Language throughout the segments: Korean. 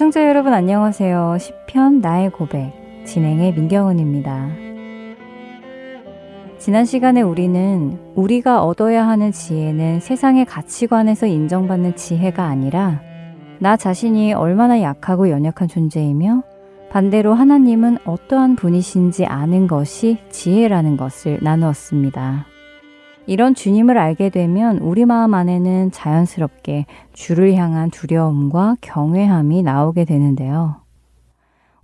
애청자 여러분 안녕하세요. 시편 나의 고백 진행의 민경은입니다. 지난 시간에 우리는 우리가 얻어야 하는 지혜는 세상의 가치관에서 인정받는 지혜가 아니라 나 자신이 얼마나 약하고 연약한 존재이며 반대로 하나님은 어떠한 분이신지 아는 것이 지혜라는 것을 나누었습니다. 이런 주님을 알게 되면 우리 마음 안에는 자연스럽게 주를 향한 두려움과 경외함이 나오게 되는데요.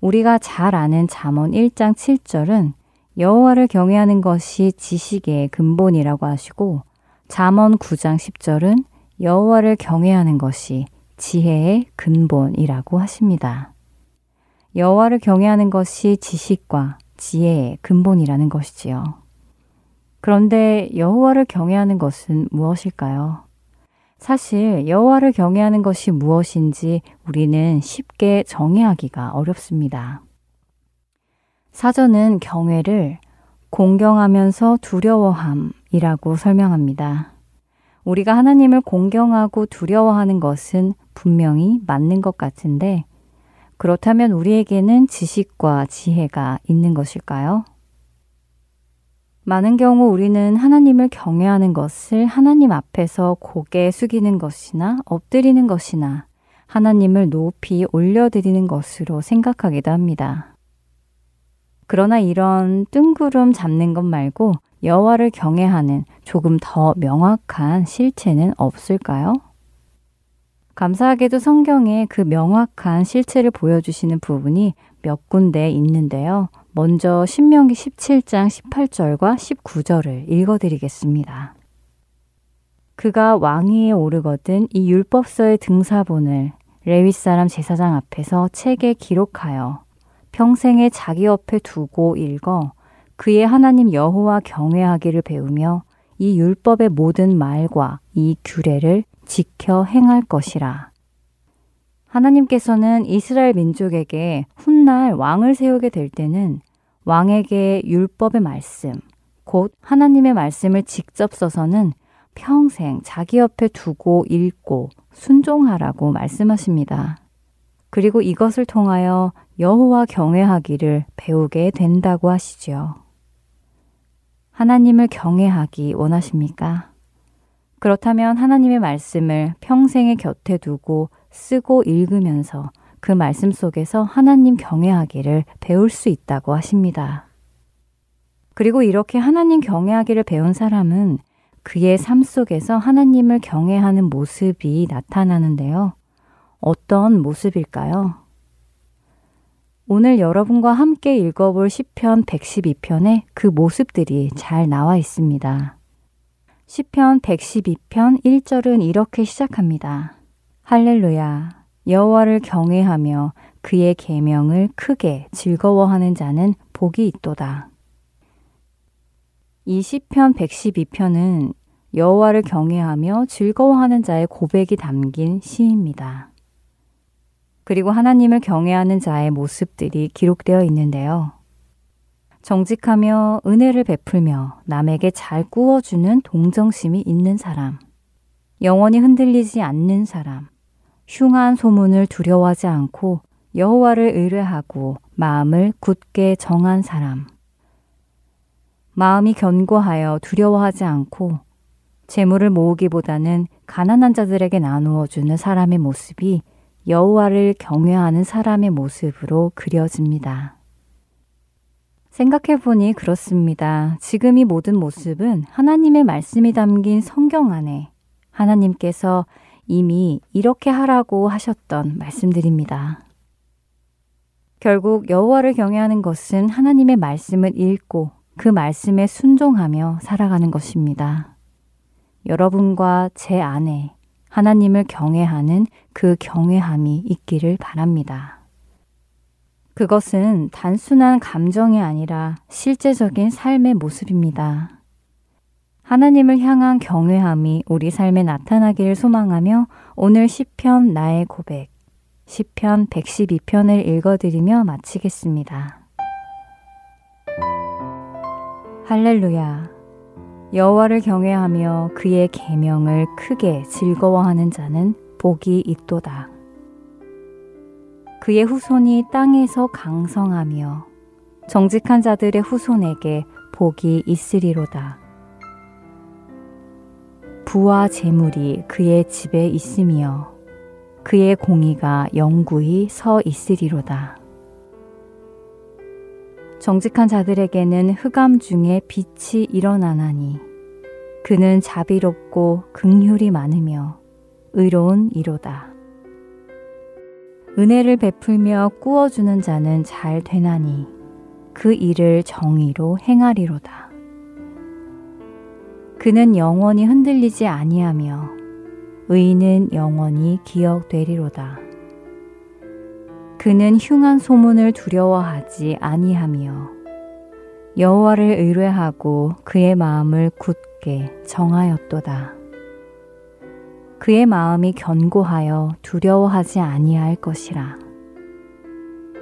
우리가 잘 아는 잠언 1장 7절은 여호와를 경외하는 것이 지식의 근본이라고 하시고 잠언 9장 10절은 여호와를 경외하는 것이 지혜의 근본이라고 하십니다. 여호와를 경외하는 것이 지식과 지혜의 근본이라는 것이지요. 그런데 여호와를 경외하는 것은 무엇일까요? 사실 여호와를 경외하는 것이 무엇인지 우리는 쉽게 정의하기가 어렵습니다. 사전은 경외를 공경하면서 두려워함이라고 설명합니다. 우리가 하나님을 공경하고 두려워하는 것은 분명히 맞는 것 같은데 그렇다면 우리에게는 지식과 지혜가 있는 것일까요? 많은 경우 우리는 하나님을 경외하는 것을 하나님 앞에서 고개 숙이는 것이나 엎드리는 것이나 하나님을 높이 올려드리는 것으로 생각하기도 합니다. 그러나 이런 뜬구름 잡는 것 말고 여호와를 경외하는 조금 더 명확한 실체는 없을까요? 감사하게도 성경에 그 명확한 실체를 보여주시는 부분이 몇 군데 있는데요. 먼저 신명기 17장 18절과 19절을 읽어드리겠습니다. 그가 왕위에 오르거든 이 율법서의 등사본을 레위 사람 제사장 앞에서 책에 기록하여 평생에 자기 옆에 두고 읽어 그의 하나님 여호와 경외하기를 배우며 이 율법의 모든 말과 이 규례를 지켜 행할 것이라. 하나님께서는 이스라엘 민족에게 훗날 왕을 세우게 될 때는 왕에게 율법의 말씀, 곧 하나님의 말씀을 직접 써서는 평생 자기 옆에 두고 읽고 순종하라고 말씀하십니다. 그리고 이것을 통하여 여호와 경외하기를 배우게 된다고 하시지요. 하나님을 경외하기 원하십니까? 그렇다면 하나님의 말씀을 평생의 곁에 두고 쓰고 읽으면서 그 말씀 속에서 하나님 경외하기를 배울 수 있다고 하십니다. 그리고 이렇게 하나님 경외하기를 배운 사람은 그의 삶 속에서 하나님을 경외하는 모습이 나타나는데요. 어떤 모습일까요? 오늘 여러분과 함께 읽어볼 시편 112편에 그 모습들이 잘 나와 있습니다. 시편 112편 1절은 이렇게 시작합니다. 할렐루야 여호와를 경외하며 그의 계명을 크게 즐거워하는 자는 복이 있도다. 이 시편 112편은 여호와를 경외하며 즐거워하는 자의 고백이 담긴 시입니다. 그리고 하나님을 경외하는 자의 모습들이 기록되어 있는데요. 정직하며 은혜를 베풀며 남에게 잘 꾸어주는 동정심이 있는 사람, 영원히 흔들리지 않는 사람, 흉한 소문을 두려워하지 않고 여호와를 의뢰하고 마음을 굳게 정한 사람. 마음이 견고하여 두려워하지 않고 재물을 모으기보다는 가난한 자들에게 나누어 주는 사람의 모습이 여호와를 경외하는 사람의 모습으로 그려집니다. 생각해 보니 그렇습니다. 지금 이 모든 모습은 하나님의 말씀이 담긴 성경 안에 하나님께서 이미 이렇게 하라고 하셨던 말씀들입니다. 결국 여호와를 경외하는 것은 하나님의 말씀을 읽고 그 말씀에 순종하며 살아가는 것입니다. 여러분과 제 안에 하나님을 경외하는 그 경외함이 있기를 바랍니다. 그것은 단순한 감정이 아니라 실제적인 삶의 모습입니다. 하나님을 향한 경외함이 우리 삶에 나타나기를 소망하며 오늘 시편 나의 고백 시편 112편을 읽어드리며 마치겠습니다. 할렐루야 여호와를 경외하며 그의 계명을 크게 즐거워하는 자는 복이 있도다. 그의 후손이 땅에서 강성하며 정직한 자들의 후손에게 복이 있으리로다. 부와 재물이 그의 집에 있으며 그의 공의가 영구히 서 있으리로다. 정직한 자들에게는 흑암 중에 빛이 일어나나니 그는 자비롭고 긍휼이 많으며 의로운 이로다. 은혜를 베풀며 꾸어주는 자는 잘 되나니 그 일을 정의로 행하리로다. 그는 영원히 흔들리지 아니하며 의인은 영원히 기억되리로다. 그는 흉한 소문을 두려워하지 아니하며 여호와를 의뢰하고 그의 마음을 굳게 정하였도다. 그의 마음이 견고하여 두려워하지 아니할 것이라.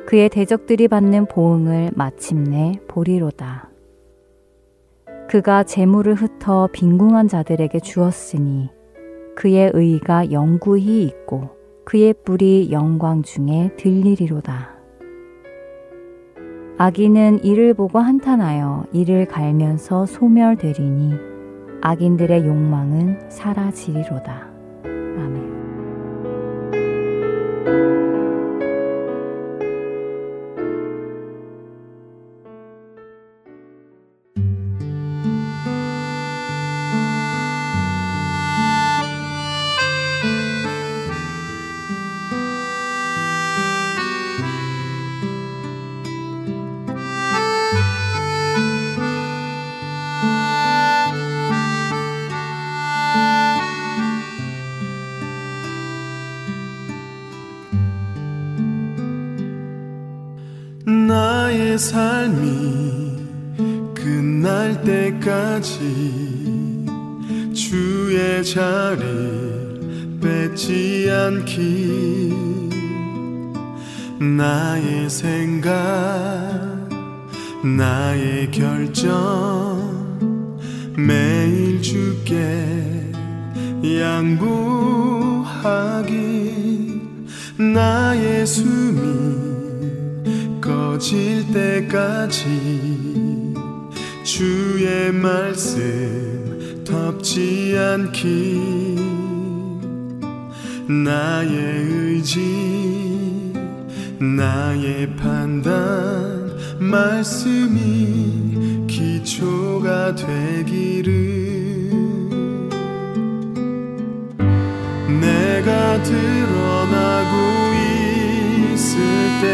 그의 대적들이 받는 보응을 마침내 보리로다. 그가 재물을 흩어 빈궁한 자들에게 주었으니 그의 의가 영구히 있고 그의 뿔이 영광 중에 들리리로다. 악인은 이를 보고 한탄하여 이를 갈면서 소멸되리니 악인들의 욕망은 사라지리로다. 아멘. 나의 결정. 매일 주께 양보하기. 나의 숨이 꺼질 때까지 주의 말씀 덮지 않기. 나의 의지 나의 말씀이 기초가 되기를 내가 드러나고 있을 때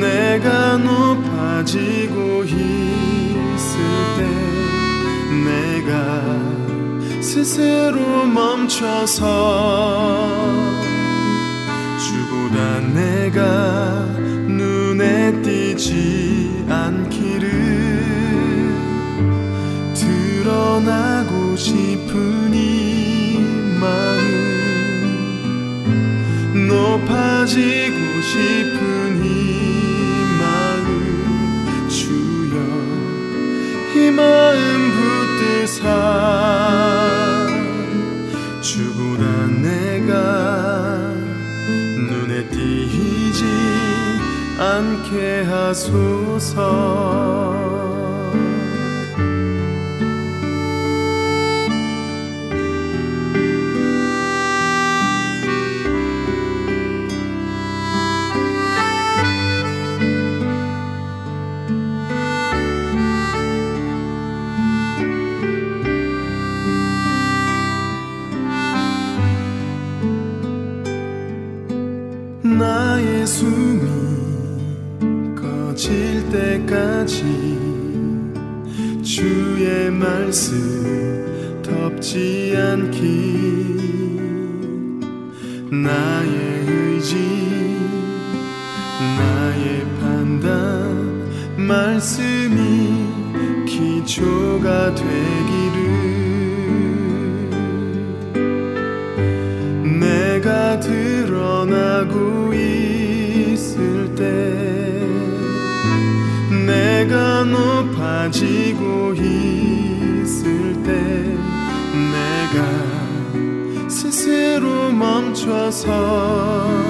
내가 높아지고 있을 때 내가 스스로 멈춰서 주보다 내가 지 않기를 드러나고 싶은 이 마음 높아지고 싶은 이 마음 주여 이 마음 붙드사 함께 하소서. 기초가 되기를. 내가 드러나고 있을 때 내가 높아지고 있을 때 내가 스스로 멈춰서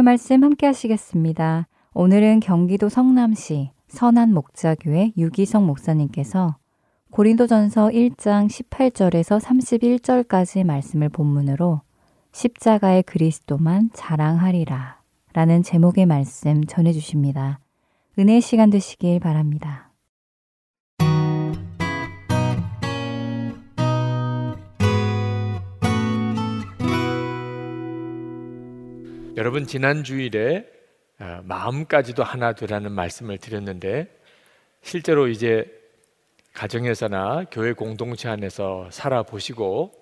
설교 말씀 함께 하시겠습니다. 오늘은 경기도 성남시 선한 목자교회 유기성 목사님께서 고린도전서 1장 18절에서 31절까지 말씀을 본문으로 십자가의 그리스도만 자랑하리라 라는 제목의 말씀 전해 주십니다. 은혜 시간 되시길 바랍니다. 여러분 지난 주일에 어, 마음까지도 하나 되라는 말씀을 드렸는데 실제로 이제 가정에서나 교회 공동체 안에서 살아보시고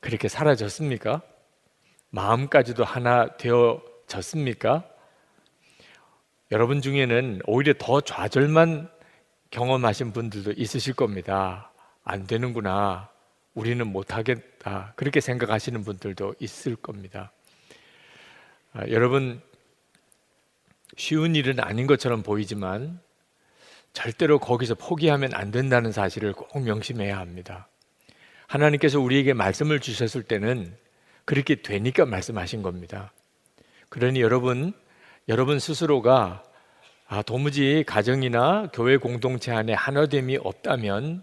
그렇게 사라졌습니까? 마음까지도 하나 되어졌습니까? 여러분 중에는 오히려 더 좌절만 경험하신 분들도 있으실 겁니다. 안 되는구나. 우리는 못하겠다. 그렇게 생각하시는 분들도 있을 겁니다. 아, 여러분 쉬운 일은 아닌 것처럼 보이지만 절대로 거기서 포기하면 안 된다는 사실을 꼭 명심해야 합니다. 하나님께서 우리에게 말씀을 주셨을 때는 그렇게 되니까 말씀하신 겁니다. 그러니 여러분, 여러분 스스로가 아, 도무지 가정이나 교회 공동체 안에 하나됨이 없다면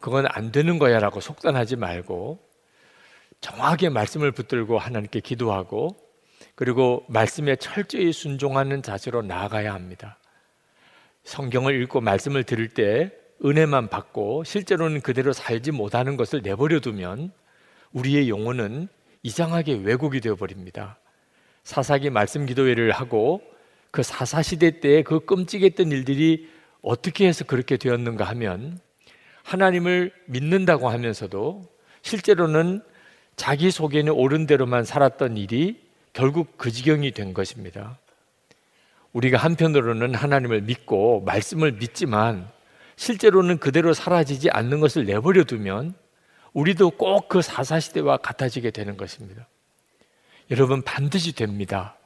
그건 안 되는 거야 라고 속단하지 말고 정확하게 말씀을 붙들고 하나님께 기도하고 그리고 말씀에 철저히 순종하는 자세로 나아가야 합니다. 성경을 읽고 말씀을 들을 때 은혜만 받고 실제로는 그대로 살지 못하는 것을 내버려 두면 우리의 영혼은 이상하게 왜곡이 되어 버립니다. 사사기 말씀 기도회를 하고 그 사사 시대 때그 끔찍했던 일들이 어떻게 해서 그렇게 되었는가 하면 하나님을 믿는다고 하면서도 실제로는 자기 속에는 옳은 대로만 살았던 일이 결국 그 지경이 된 것입니다. 우리가 한편으로는 하나님을 믿고 말씀을 믿지만 실제로는 그대로 사라지지 않는 것을 내버려 두면 우리도 꼭 그 사사시대와 같아지게 되는 것입니다. 여러분 반드시 됩니다.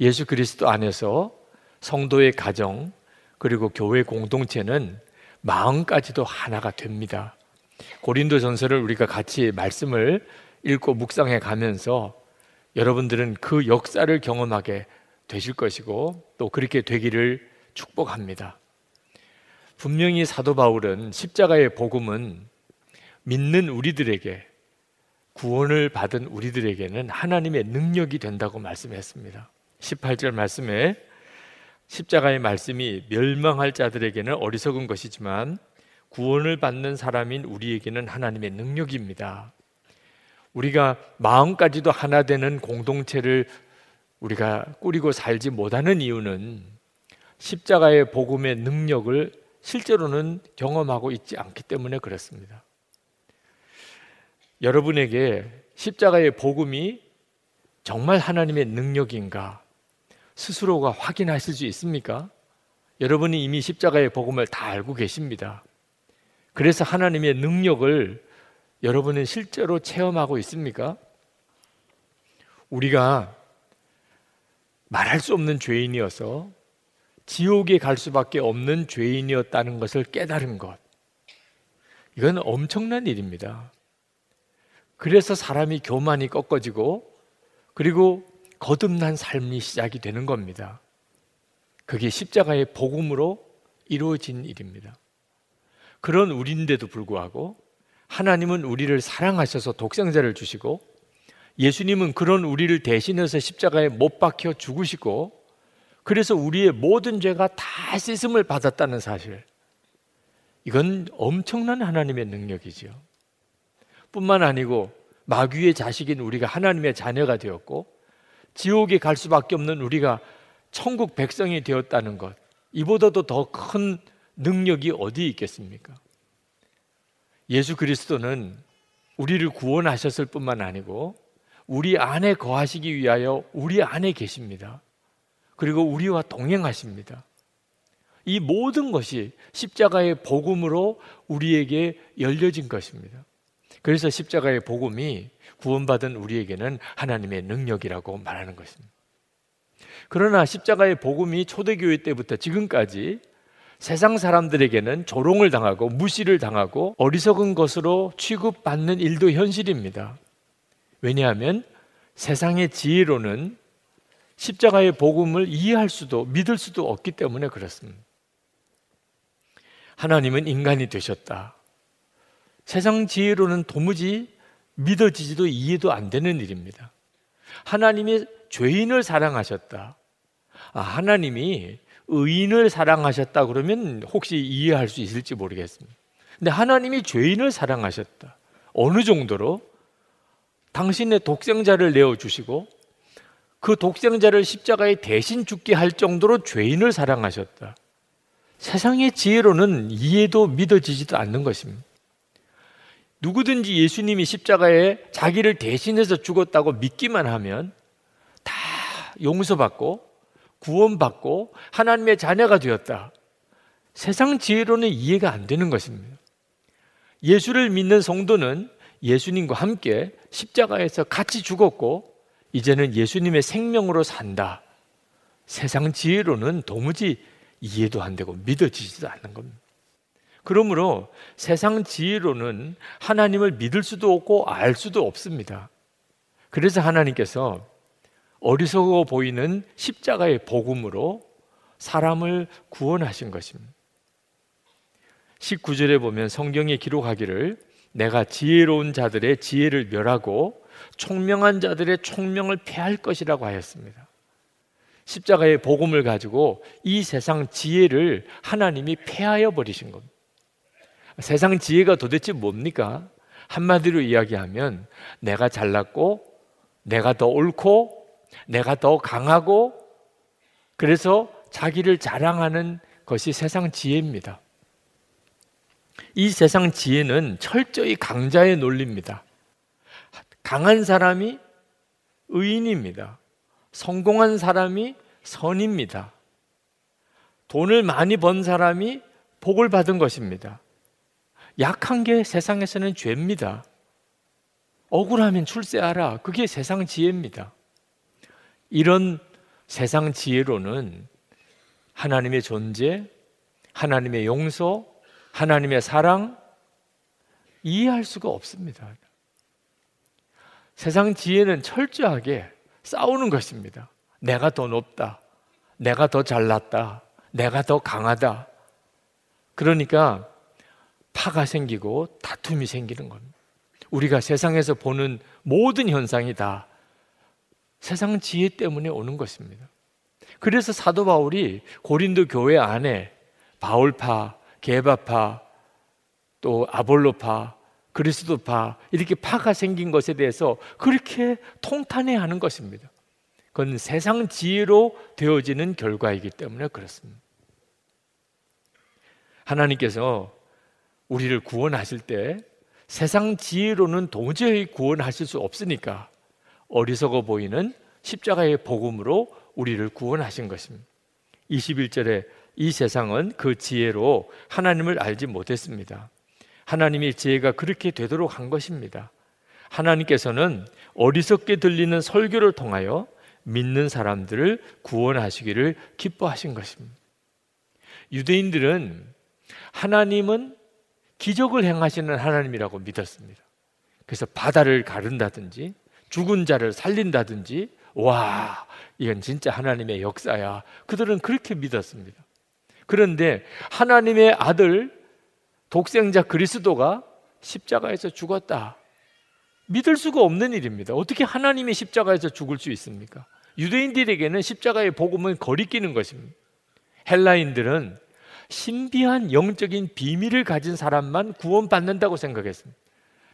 예수 그리스도 안에서 성도의 가정 그리고 교회 공동체는 마음까지도 하나가 됩니다. 고린도 전서를 우리가 같이 말씀을 읽고 묵상해 가면서 여러분들은 그 역사를 경험하게 되실 것이고 또 그렇게 되기를 축복합니다. 분명히 사도 바울은 십자가의 복음은 믿는 우리들에게 구원을 받은 우리들에게는 하나님의 능력이 된다고 말씀했습니다. 18절 말씀에 십자가의 말씀이 멸망할 자들에게는 어리석은 것이지만 구원을 받는 사람인 우리에게는 하나님의 능력입니다. 우리가 마음까지도 하나 되는 공동체를 우리가 꾸리고 살지 못하는 이유는 십자가의 복음의 능력을 실제로는 경험하고 있지 않기 때문에 그렇습니다. 여러분에게 십자가의 복음이 정말 하나님의 능력인가 스스로가 확인하실 수 있습니까? 여러분이 이미 십자가의 복음을 다 알고 계십니다. 그래서 하나님의 능력을 여러분은 실제로 체험하고 있습니까? 우리가 말할 수 없는 죄인이어서 지옥에 갈 수밖에 없는 죄인이었다는 것을 깨달은 것. 이건 엄청난 일입니다. 그래서 사람이 교만이 꺾어지고 그리고 거듭난 삶이 시작이 되는 겁니다. 그게 십자가의 복음으로 이루어진 일입니다. 그런 우리인데도 불구하고 하나님은 우리를 사랑하셔서 독생자를 주시고 예수님은 그런 우리를 대신해서 십자가에 못 박혀 죽으시고 그래서 우리의 모든 죄가 다 씻음을 받았다는 사실. 이건 엄청난 하나님의 능력이지요. 뿐만 아니고 마귀의 자식인 우리가 하나님의 자녀가 되었고 지옥에 갈 수밖에 없는 우리가 천국 백성이 되었다는 것. 이보다도 더 큰 능력이 어디 있겠습니까? 예수 그리스도는 우리를 구원하셨을 뿐만 아니고 우리 안에 거하시기 위하여 우리 안에 계십니다. 그리고 우리와 동행하십니다. 이 모든 것이 십자가의 복음으로 우리에게 열려진 것입니다. 그래서 십자가의 복음이 구원받은 우리에게는 하나님의 능력이라고 말하는 것입니다. 그러나 십자가의 복음이 초대교회 때부터 지금까지 세상 사람들에게는 조롱을 당하고 무시를 당하고 어리석은 것으로 취급받는 일도 현실입니다. 왜냐하면 세상의 지혜로는 십자가의 복음을 이해할 수도 믿을 수도 없기 때문에 그렇습니다. 하나님은 인간이 되셨다. 세상 지혜로는 도무지 믿어지지도 이해도 안 되는 일입니다. 하나님이 죄인을 사랑하셨다. 아, 하나님이 의인을 사랑하셨다 그러면 혹시 이해할 수 있을지 모르겠습니다. 근데 하나님이 죄인을 사랑하셨다. 어느 정도로 당신의 독생자를 내어 주시고 그 독생자를 십자가에 대신 죽게 할 정도로 죄인을 사랑하셨다. 세상의 지혜로는 이해도 믿어지지도 않는 것입니다. 누구든지 예수님이 십자가에 자기를 대신해서 죽었다고 믿기만 하면 다 용서받고 구원받고 하나님의 자녀가 되었다. 세상 지혜로는 이해가 안 되는 것입니다. 예수를 믿는 성도는 예수님과 함께 십자가에서 같이 죽었고 이제는 예수님의 생명으로 산다. 세상 지혜로는 도무지 이해도 안 되고 믿어지지도 않는 겁니다. 그러므로 세상 지혜로는 하나님을 믿을 수도 없고 알 수도 없습니다. 그래서 하나님께서 어리석어 보이는 십자가의 복음으로 사람을 구원하신 것입니다. 19절에 보면 성경에 기록하기를 내가 지혜로운 자들의 지혜를 멸하고 총명한 자들의 총명을 패할 것이라고 하였습니다. 십자가의 복음을 가지고 이 세상 지혜를 하나님이 패하여 버리신 겁니다. 세상 지혜가 도대체 뭡니까? 한마디로 이야기하면 내가 잘났고 내가 더 옳고 내가 더 강하고 그래서 자기를 자랑하는 것이 세상 지혜입니다. 이 세상 지혜는 철저히 강자의 논리입니다. 강한 사람이 의인입니다. 성공한 사람이 선입니다. 돈을 많이 번 사람이 복을 받은 것입니다. 약한 게 세상에서는 죄입니다. 억울하면 출세하라. 그게 세상 지혜입니다. 이런 세상 지혜로는 하나님의 존재, 하나님의 용서, 하나님의 사랑 이해할 수가 없습니다. 세상 지혜는 철저하게 싸우는 것입니다. 내가 더 높다. 내가 더 잘났다. 내가 더 강하다. 그러니까 파가 생기고 다툼이 생기는 겁니다. 우리가 세상에서 보는 모든 현상이 다 세상 지혜 때문에 오는 것입니다. 그래서 사도 바울이 고린도 교회 안에 바울파, 게바파, 또 아볼로파, 그리스도파 이렇게 파가 생긴 것에 대해서 그렇게 통탄해 하는 것입니다. 그건 세상 지혜로 되어지는 결과이기 때문에 그렇습니다. 하나님께서 우리를 구원하실 때 세상 지혜로는 도저히 구원하실 수 없으니까 어리석어 보이는 십자가의 복음으로 우리를 구원하신 것입니다. 21절에 이 세상은 그 지혜로 하나님을 알지 못했습니다. 하나님의 지혜가 그렇게 되도록 한 것입니다. 하나님께서는 어리석게 들리는 설교를 통하여 믿는 사람들을 구원하시기를 기뻐하신 것입니다. 유대인들은 하나님은 기적을 행하시는 하나님이라고 믿었습니다. 그래서 바다를 가른다든지 죽은 자를 살린다든지 와 이건 진짜 하나님의 역사야. 그들은 그렇게 믿었습니다. 그런데 하나님의 아들 독생자 그리스도가 십자가에서 죽었다. 믿을 수가 없는 일입니다. 어떻게 하나님이 십자가에서 죽을 수 있습니까? 유대인들에게는 십자가의 복음은 거리끼는 것입니다. 헬라인들은 신비한 영적인 비밀을 가진 사람만 구원받는다고 생각했습니다.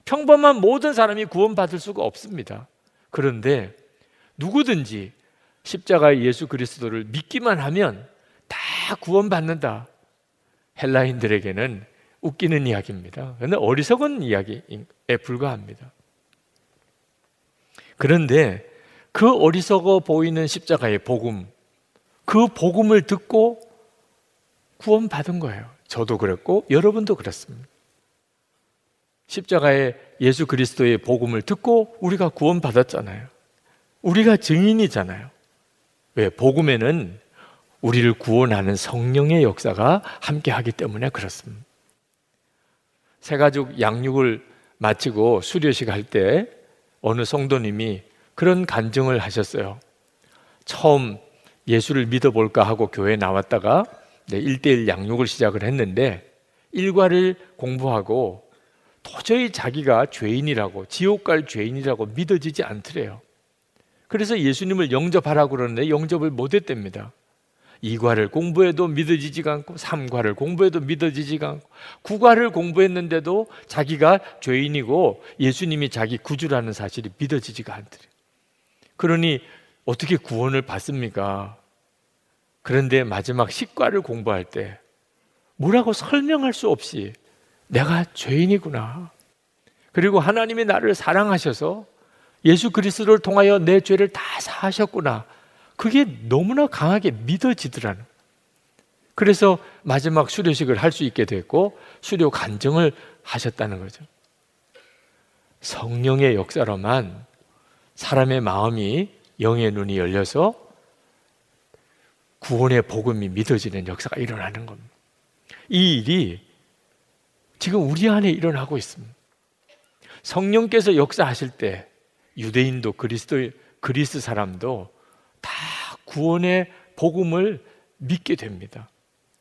평범한 모든 사람이 구원받을 수가 없습니다. 그런데 누구든지 십자가의 예수 그리스도를 믿기만 하면 다 구원받는다. 헬라인들에게는 웃기는 이야기입니다. 그런데 어리석은 이야기에 불과합니다. 그런데 그 어리석어 보이는 십자가의 복음, 그 복음을 듣고 구원받은 거예요. 저도 그랬고 여러분도 그렇습니다. 십자가의 예수 그리스도의 복음을 듣고 우리가 구원받았잖아요. 우리가 증인이잖아요. 왜? 복음에는 우리를 구원하는 성령의 역사가 함께 하기 때문에 그렇습니다. 새 가족 양육을 마치고 수료식 할 때 어느 성도님이 그런 간증을 하셨어요. 처음 예수를 믿어볼까 하고 교회에 나왔다가 네, 1대1 양육을 시작을 했는데 일과를 공부하고 도저히 자기가 죄인이라고 지옥 갈 죄인이라고 믿어지지 않더래요. 그래서 예수님을 영접하라고 그러는데 영접을 못 했답니다. 2과를 공부해도 믿어지지가 않고 3과를 공부해도 믿어지지가 않고 9과를 공부했는데도 자기가 죄인이고 예수님이 자기 구주라는 사실이 믿어지지가 않더래요. 그러니 어떻게 구원을 받습니까? 그런데 마지막 식과를 공부할 때 뭐라고 설명할 수 없이 내가 죄인이구나. 그리고 하나님이 나를 사랑하셔서 예수 그리스도를 통하여 내 죄를 다 사하셨구나. 그게 너무나 강하게 믿어지더라는. 그래서 마지막 수료식을 할 수 있게 됐고 수료 간증을 하셨다는 거죠. 성령의 역사로만 사람의 마음이 영의 눈이 열려서 구원의 복음이 믿어지는 역사가 일어나는 겁니다. 이 일이 지금 우리 안에 일어나고 있습니다. 성령께서 역사하실 때 유대인도 그리스도 그리스 사람도 다 구원의 복음을 믿게 됩니다.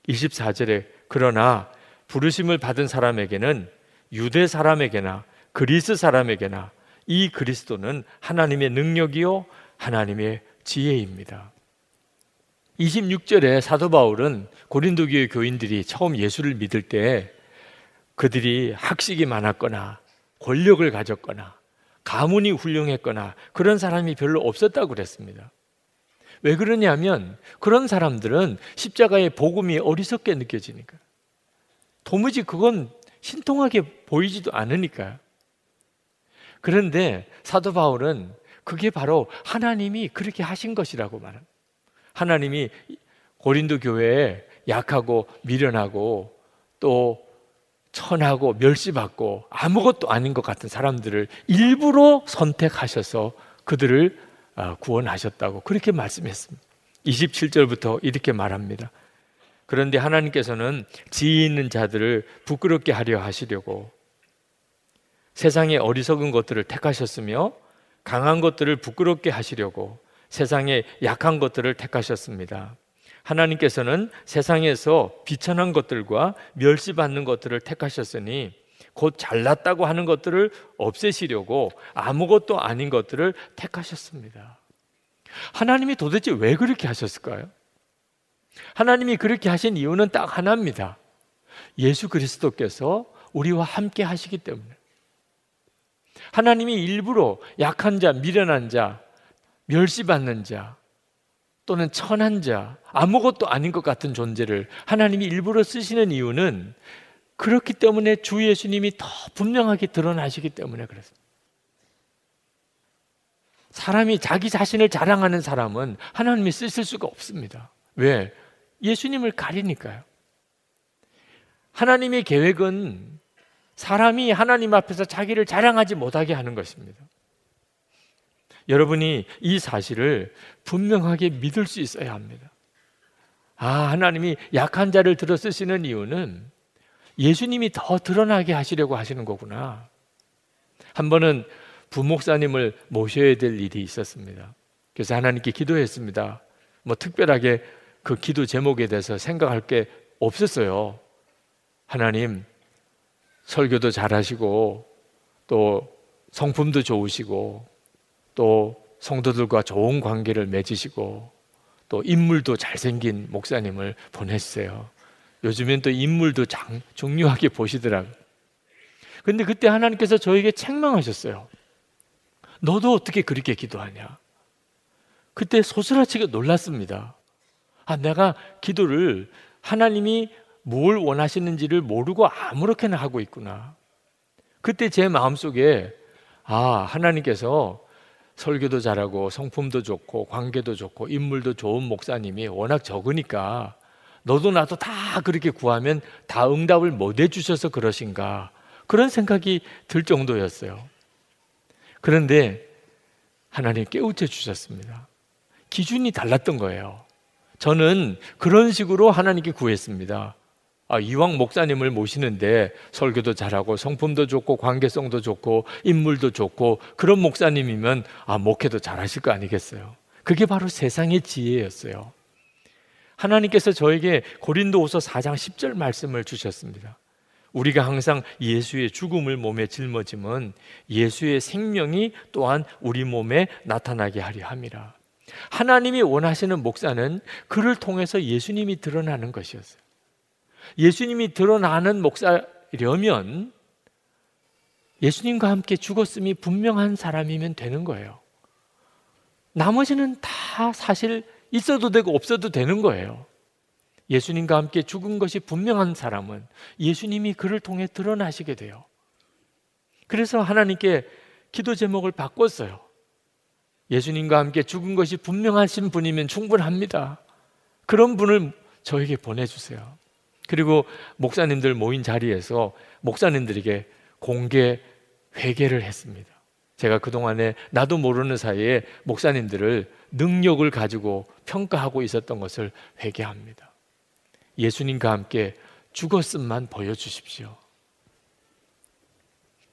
24절에 그러나 부르심을 받은 사람에게는 유대 사람에게나 그리스 사람에게나 이 그리스도는 하나님의 능력이요 하나님의 지혜입니다. 26절에 사도 바울은 고린도 교회 교인들이 처음 예수를 믿을 때 그들이 학식이 많았거나 권력을 가졌거나 가문이 훌륭했거나 그런 사람이 별로 없었다고 그랬습니다. 왜 그러냐면 그런 사람들은 십자가의 복음이 어리석게 느껴지니까. 도무지 그건 신통하게 보이지도 않으니까요. 그런데 사도 바울은 그게 바로 하나님이 그렇게 하신 것이라고 말합니다. 하나님이 고린도 교회에 약하고 미련하고 또 천하고 멸시받고 아무것도 아닌 것 같은 사람들을 일부러 선택하셔서 그들을 아, 구원하셨다고 그렇게 말씀했습니다. 27절부터 이렇게 말합니다. 그런데 하나님께서는 지혜 있는 자들을 부끄럽게 하려 하시려고 세상의 어리석은 것들을 택하셨으며 강한 것들을 부끄럽게 하시려고 세상의 약한 것들을 택하셨습니다. 하나님께서는 세상에서 비천한 것들과 멸시받는 것들을 택하셨으니 곧 잘났다고 하는 것들을 없애시려고 아무것도 아닌 것들을 택하셨습니다. 하나님이 도대체 왜 그렇게 하셨을까요? 하나님이 그렇게 하신 이유는 딱 하나입니다. 예수 그리스도께서 우리와 함께 하시기 때문에. 하나님이 일부러 약한 자, 미련한 자, 멸시받는 자, 또는 천한 자, 아무것도 아닌 것 같은 존재를 하나님이 일부러 쓰시는 이유는 그렇기 때문에 주 예수님이 더 분명하게 드러나시기 때문에 그렇습니다. 사람이 자기 자신을 자랑하는 사람은 하나님이 쓰실 수가 없습니다. 왜? 예수님을 가리니까요. 하나님의 계획은 사람이 하나님 앞에서 자기를 자랑하지 못하게 하는 것입니다. 여러분이 이 사실을 분명하게 믿을 수 있어야 합니다. 아, 하나님이 약한 자를 들어 쓰시는 이유는 예수님이 더 드러나게 하시려고 하시는 거구나. 한 번은 부목사님을 모셔야 될 일이 있었습니다. 그래서 하나님께 기도했습니다. 뭐 특별하게 그 기도 제목에 대해서 생각할 게 없었어요. 하나님, 설교도 잘하시고, 또 성품도 좋으시고, 또 성도들과 좋은 관계를 맺으시고, 또 인물도 잘생긴 목사님을 보냈어요. 요즘엔 또 인물도 장, 중요하게 보시더라고요. 근데 그때 하나님께서 저에게 책망하셨어요. 너도 어떻게 그렇게 기도하냐? 그때 소스라치게 놀랐습니다. 아, 내가 기도를 하나님이 뭘 원하시는지를 모르고 아무렇게나 하고 있구나. 그때 제 마음속에 아, 하나님께서 설교도 잘하고 성품도 좋고 관계도 좋고 인물도 좋은 목사님이 워낙 적으니까 너도 나도 다 그렇게 구하면 다 응답을 못 해주셔서 그러신가 그런 생각이 들 정도였어요. 그런데 하나님 깨우쳐 주셨습니다. 기준이 달랐던 거예요. 저는 그런 식으로 하나님께 구했습니다. 아, 이왕 목사님을 모시는데 설교도 잘하고 성품도 좋고 관계성도 좋고 인물도 좋고 그런 목사님이면 아, 목회도 잘하실 거 아니겠어요? 그게 바로 세상의 지혜였어요. 하나님께서 저에게 고린도후서 4장 10절 말씀을 주셨습니다. 우리가 항상 예수의 죽음을 몸에 짊어짐은 예수의 생명이 또한 우리 몸에 나타나게 하려 함이라. 하나님이 원하시는 목사는 그를 통해서 예수님이 드러나는 것이었어요. 예수님이 드러나는 목사려면 예수님과 함께 죽었음이 분명한 사람이면 되는 거예요. 나머지는 다 사실 있어도 되고 없어도 되는 거예요. 예수님과 함께 죽은 것이 분명한 사람은 예수님이 그를 통해 드러나시게 돼요. 그래서 하나님께 기도 제목을 바꿨어요. 예수님과 함께 죽은 것이 분명하신 분이면 충분합니다. 그런 분을 저에게 보내주세요. 그리고 목사님들 모인 자리에서 목사님들에게 공개 회개를 했습니다. 제가 그동안에 나도 모르는 사이에 목사님들을 능력을 가지고 평가하고 있었던 것을 회개합니다. 예수님과 함께 죽었음만 보여주십시오.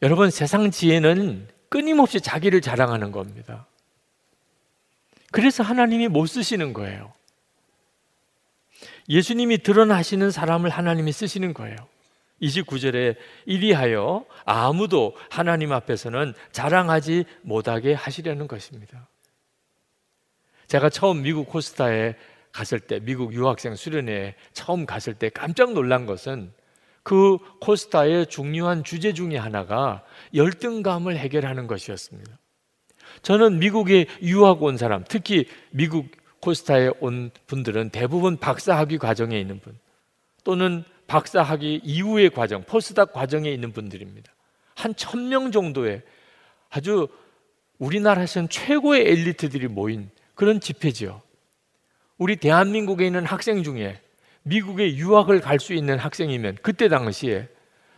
여러분, 세상 지혜는 끊임없이 자기를 자랑하는 겁니다. 그래서 하나님이 못 쓰시는 거예요. 예수님이 드러나시는 사람을 하나님이 쓰시는 거예요. 29절에 이리하여 아무도 하나님 앞에서는 자랑하지 못하게 하시려는 것입니다. 제가 처음 미국 코스타에 갔을 때 미국 유학생 수련회에 처음 갔을 때 깜짝 놀란 것은 그 코스타의 중요한 주제 중의 하나가 열등감을 해결하는 것이었습니다. 저는 미국에 유학 온 사람, 특히 미국 코스타에 온 분들은 대부분 박사학위 과정에 있는 분 또는 박사학위 이후의 과정, 포스닥 과정에 있는 분들입니다. 한 천 명 정도의 아주 우리나라에서는 최고의 엘리트들이 모인 그런 집회지요. 우리 대한민국에 있는 학생 중에 미국에 유학을 갈 수 있는 학생이면 그때 당시에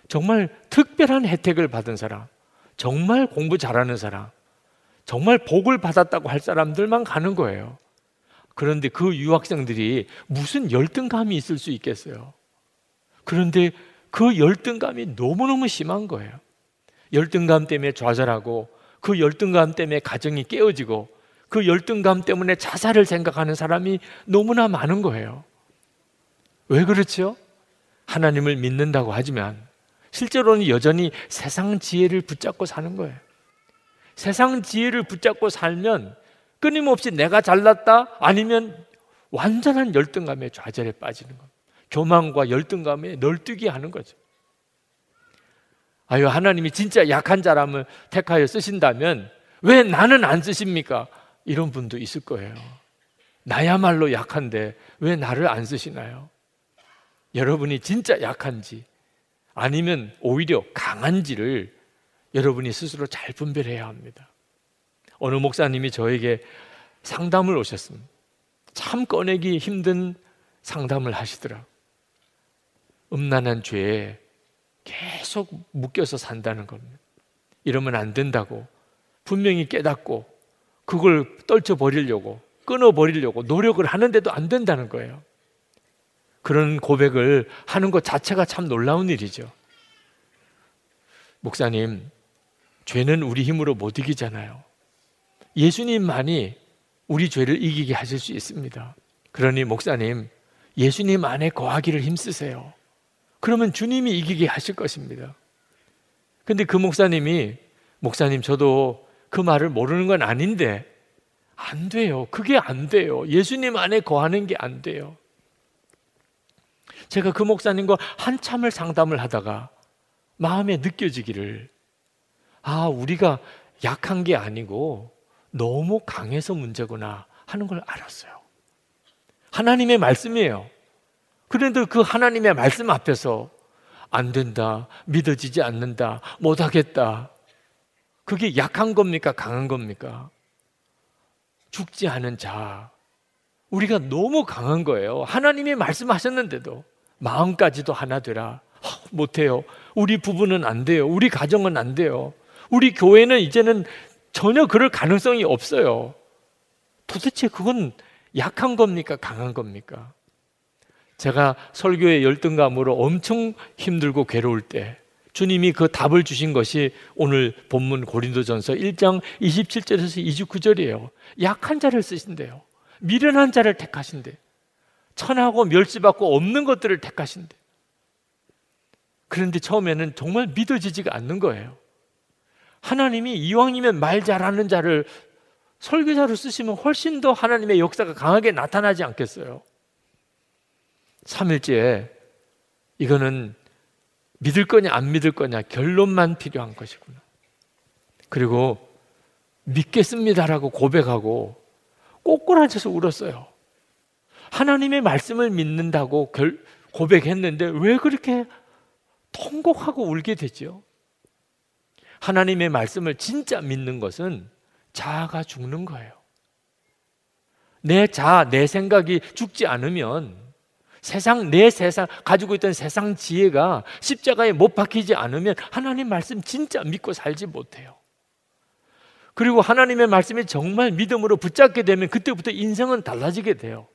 정말 특별한 혜택을 받은 사람, 정말 공부 잘하는 사람, 정말 복을 받았다고 할 사람들만 가는 거예요. 그런데 그 유학생들이 무슨 열등감이 있을 수 있겠어요? 그런데 그 열등감이 너무너무 심한 거예요. 열등감 때문에 좌절하고 그 열등감 때문에 가정이 깨어지고 그 열등감 때문에 자살을 생각하는 사람이 너무나 많은 거예요. 왜 그렇죠? 하나님을 믿는다고 하지만 실제로는 여전히 세상 지혜를 붙잡고 사는 거예요. 세상 지혜를 붙잡고 살면 끊임없이 내가 잘났다 아니면 완전한 열등감에 좌절에 빠지는 겁니다. 교만과 열등감에 널뛰게 하는 거죠. 아유, 하나님이 진짜 약한 사람을 택하여 쓰신다면 왜 나는 안 쓰십니까? 이런 분도 있을 거예요. 나야말로 약한데 왜 나를 안 쓰시나요? 여러분이 진짜 약한지 아니면 오히려 강한지를 여러분이 스스로 잘 분별해야 합니다. 어느 목사님이 저에게 상담을 오셨습니다. 참 꺼내기 힘든 상담을 하시더라. 음란한 죄에 계속 묶여서 산다는 겁니다. 이러면 안 된다고 분명히 깨닫고 그걸 떨쳐 버리려고 끊어 버리려고 노력을 하는데도 안 된다는 거예요. 그런 고백을 하는 것 자체가 참 놀라운 일이죠. 목사님, 죄는 우리 힘으로 못 이기잖아요. 예수님만이 우리 죄를 이기게 하실 수 있습니다. 그러니 목사님, 예수님 안에 거하기를 힘쓰세요. 그러면 주님이 이기게 하실 것입니다. 근데 그 목사님이 목사님 저도 그 말을 모르는 건 아닌데 안 돼요. 그게 안 돼요. 예수님 안에 거하는 게 안 돼요. 제가 그 목사님과 한참을 상담을 하다가 마음에 느껴지기를 아, 우리가 약한 게 아니고 너무 강해서 문제구나 하는 걸 알았어요. 하나님의 말씀이에요. 그런데 그 하나님의 말씀 앞에서 안 된다, 믿어지지 않는다, 못하겠다. 그게 약한 겁니까? 강한 겁니까? 죽지 않은 자. 우리가 너무 강한 거예요. 하나님이 말씀하셨는데도 마음까지도 하나 되라. 못해요. 우리 부부는 안 돼요. 우리 가정은 안 돼요. 우리 교회는 이제는 전혀 그럴 가능성이 없어요. 도대체 그건 약한 겁니까? 강한 겁니까? 제가 설교의 열등감으로 엄청 힘들고 괴로울 때 주님이 그 답을 주신 것이 오늘 본문 고린도전서 1장 27절에서 29절이에요. 약한 자를 쓰신대요. 미련한 자를 택하신대. 천하고 멸시받고 없는 것들을 택하신대. 그런데 처음에는 정말 믿어지지가 않는 거예요. 하나님이 이왕이면 말 잘하는 자를 설교자로 쓰시면 훨씬 더 하나님의 역사가 강하게 나타나지 않겠어요. 3일째 이거는 믿을 거냐 안 믿을 거냐 결론만 필요한 것이구나. 그리고 믿겠습니다라고 고백하고 꼬꾸라져서 울었어요. 하나님의 말씀을 믿는다고 결, 고백했는데 왜 그렇게 통곡하고 울게 되죠? 하나님의 말씀을 진짜 믿는 것은 자아가 죽는 거예요. 내 자아, 내 생각이 죽지 않으면 세상, 내 세상, 가지고 있던 세상 지혜가 십자가에 못 박히지 않으면 하나님 말씀 진짜 믿고 살지 못해요. 그리고 하나님의 말씀이 정말 믿음으로 붙잡게 되면 그때부터 인생은 달라지게 돼요.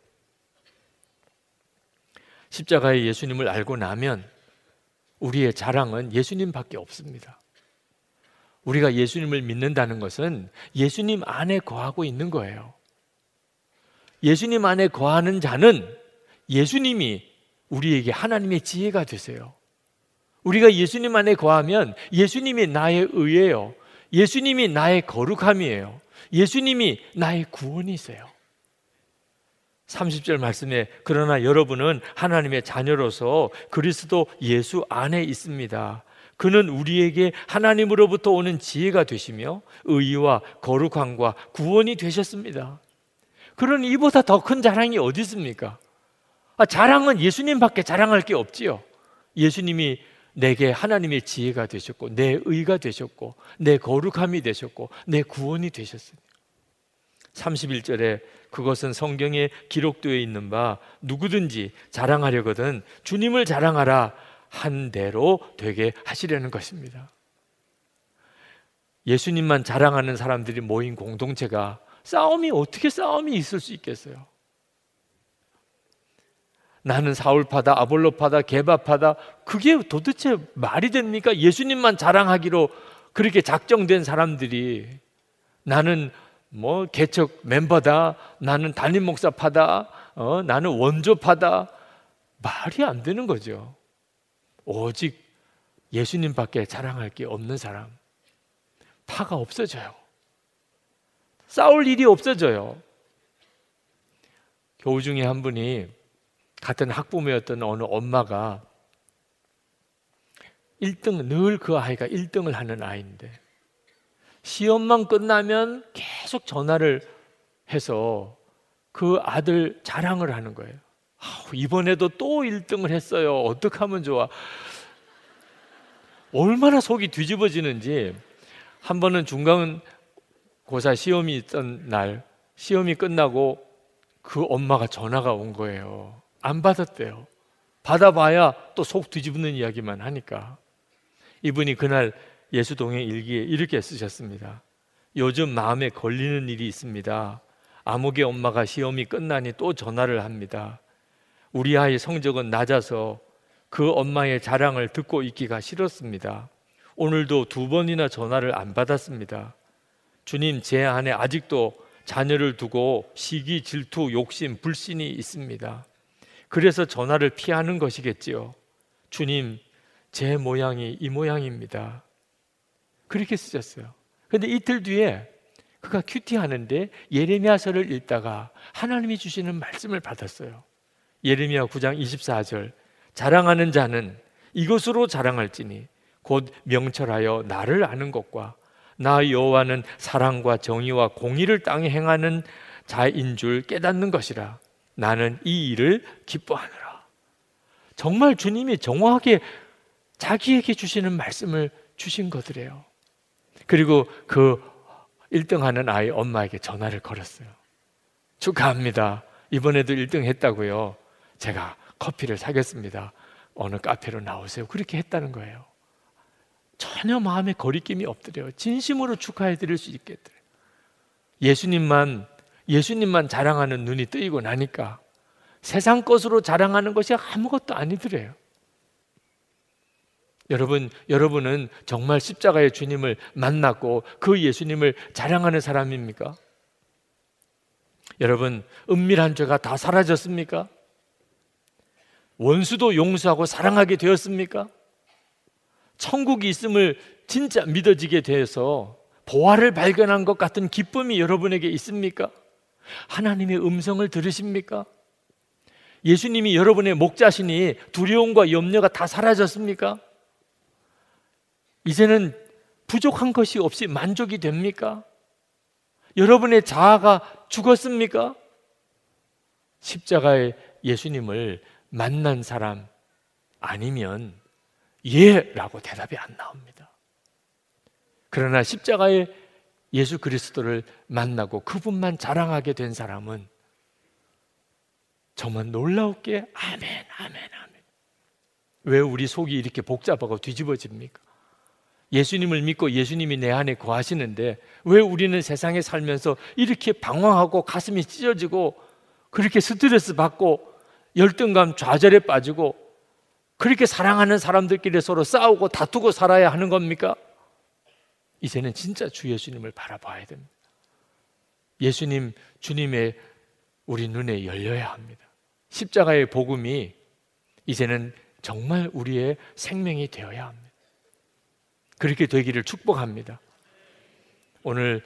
십자가의 예수님을 알고 나면 우리의 자랑은 예수님밖에 없습니다. 우리가 예수님을 믿는다는 것은 예수님 안에 거하고 있는 거예요. 예수님 안에 거하는 자는 예수님이 우리에게 하나님의 지혜가 되세요. 우리가 예수님 안에 거하면 예수님이 나의 의예요. 예수님이 나의 거룩함이에요. 예수님이 나의 구원이세요. 30절 말씀에 그러나 여러분은 하나님의 자녀로서 그리스도 예수 안에 있습니다. 그는 우리에게 하나님으로부터 오는 지혜가 되시며 의와 거룩함과 구원이 되셨습니다. 그런 이보다 더 큰 자랑이 어디 있습니까? 아, 자랑은 예수님밖에 자랑할 게 없지요. 예수님이 내게 하나님의 지혜가 되셨고 내 의가 되셨고 내 거룩함이 되셨고 내 구원이 되셨습니다. 31절에 그것은 성경에 기록되어 있는 바 누구든지 자랑하려거든 주님을 자랑하라 한 대로 되게 하시려는 것입니다. 예수님만 자랑하는 사람들이 모인 공동체가 싸움이 어떻게 싸움이 있을 수 있겠어요? 나는 사울파다, 아볼로파다, 개바파다. 그게 도대체 말이 됩니까? 예수님만 자랑하기로 그렇게 작정된 사람들이 나는 뭐 개척 멤버다, 나는 담임 목사파다, 어, 나는 원조파다. 말이 안 되는 거죠. 오직 예수님밖에 자랑할 게 없는 사람. 파가 없어져요. 싸울 일이 없어져요. 교우 중에 한 분이 같은 학부모였던 어느 엄마가 1등, 늘 그 아이가 1등을 하는 아이인데, 시험만 끝나면 계속 전화를 해서 그 아들 자랑을 하는 거예요. 이번에도 또 1등을 했어요. 어떻게 하면 좋아? 얼마나 속이 뒤집어지는지 한 번은 중간 고사 시험이 있던 날 시험이 끝나고 그 엄마가 전화가 온 거예요. 안 받았대요. 받아봐야 또 속 뒤집는 이야기만 하니까. 이분이 그날 예수동의 일기에 이렇게 쓰셨습니다. 요즘 마음에 걸리는 일이 있습니다. 아무개 엄마가 시험이 끝나니 또 전화를 합니다. 우리 아이 성적은 낮아서 그 엄마의 자랑을 듣고 있기가 싫었습니다. 오늘도 두 번이나 전화를 안 받았습니다. 주님, 제 안에 아직도 자녀를 두고 시기, 질투, 욕심, 불신이 있습니다. 그래서 전화를 피하는 것이겠지요. 주님, 제 모양이 이 모양입니다. 그렇게 쓰셨어요. 근데 이틀 뒤에 그가 큐티 하는데 예레미야서를 읽다가 하나님이 주시는 말씀을 받았어요. 예레미야 9장 24절 자랑하는 자는 이것으로 자랑할지니 곧 명철하여 나를 아는 것과 나 여호와는 사랑과 정의와 공의를 땅에 행하는 자인 줄 깨닫는 것이라 나는 이 일을 기뻐하노라. 정말 주님이 정확하게 자기에게 주시는 말씀을 주신 것들이에요. 그리고 그 1등 하는 아이 엄마에게 전화를 걸었어요. 축하합니다. 이번에도 1등 했다고요. 제가 커피를 사겠습니다. 어느 카페로 나오세요. 그렇게 했다는 거예요. 전혀 마음에 거리낌이 없더래요. 진심으로 축하해 드릴 수 있겠더래요. 예수님만 예수님만 자랑하는 눈이 뜨이고 나니까 세상 것으로 자랑하는 것이 아무것도 아니더래요. 여러분, 여러분은 정말 십자가의 주님을 만났고 그 예수님을 자랑하는 사람입니까? 여러분, 은밀한 죄가 다 사라졌습니까? 원수도 용서하고 사랑하게 되었습니까? 천국이 있음을 진짜 믿어지게 돼서 보화를 발견한 것 같은 기쁨이 여러분에게 있습니까? 하나님의 음성을 들으십니까? 예수님이 여러분의 목자신이 두려움과 염려가 다 사라졌습니까? 이제는 부족한 것이 없이 만족이 됩니까? 여러분의 자아가 죽었습니까? 십자가의 예수님을 만난 사람 아니면 예라고 대답이 안 나옵니다. 그러나 십자가의 예수 그리스도를 만나고 그분만 자랑하게 된 사람은 정말 놀라웠게 아멘, 아멘, 아멘. 왜 우리 속이 이렇게 복잡하고 뒤집어집니까? 예수님을 믿고 예수님이 내 안에 거하시는데 왜 우리는 세상에 살면서 이렇게 방황하고 가슴이 찢어지고 그렇게 스트레스 받고 열등감 좌절에 빠지고 그렇게 사랑하는 사람들끼리 서로 싸우고 다투고 살아야 하는 겁니까? 이제는 진짜 주 예수님을 바라봐야 됩니다. 예수님, 주님의 우리 눈에 열려야 합니다. 십자가의 복음이 이제는 정말 우리의 생명이 되어야 합니다. 그렇게 되기를 축복합니다. 오늘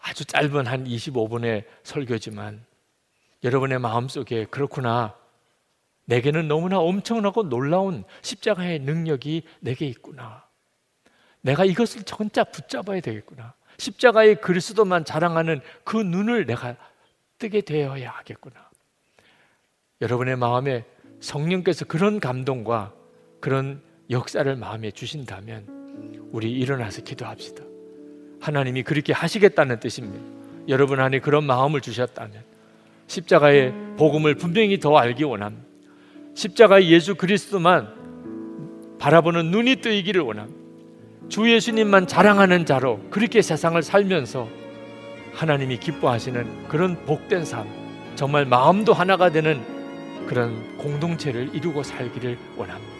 아주 짧은 한 25분의 설교지만 여러분의 마음속에 그렇구나. 내게는 너무나 엄청나고 놀라운 십자가의 능력이 내게 있구나. 내가 이것을 전짜 붙잡아야 되겠구나. 십자가의 그리스도만 자랑하는 그 눈을 내가 뜨게 되어야 하겠구나. 여러분의 마음에 성령께서 그런 감동과 그런 역사를 마음에 주신다면 우리 일어나서 기도합시다. 하나님이 그렇게 하시겠다는 뜻입니다. 여러분 안에 그런 마음을 주셨다면 십자가의 복음을 분명히 더 알기 원합니다. 십자가의 예수 그리스도만 바라보는 눈이 뜨이기를 원합니다. 주 예수님만 자랑하는 자로 그렇게 세상을 살면서 하나님이 기뻐하시는 그런 복된 삶, 정말 마음도 하나가 되는 그런 공동체를 이루고 살기를 원합니다.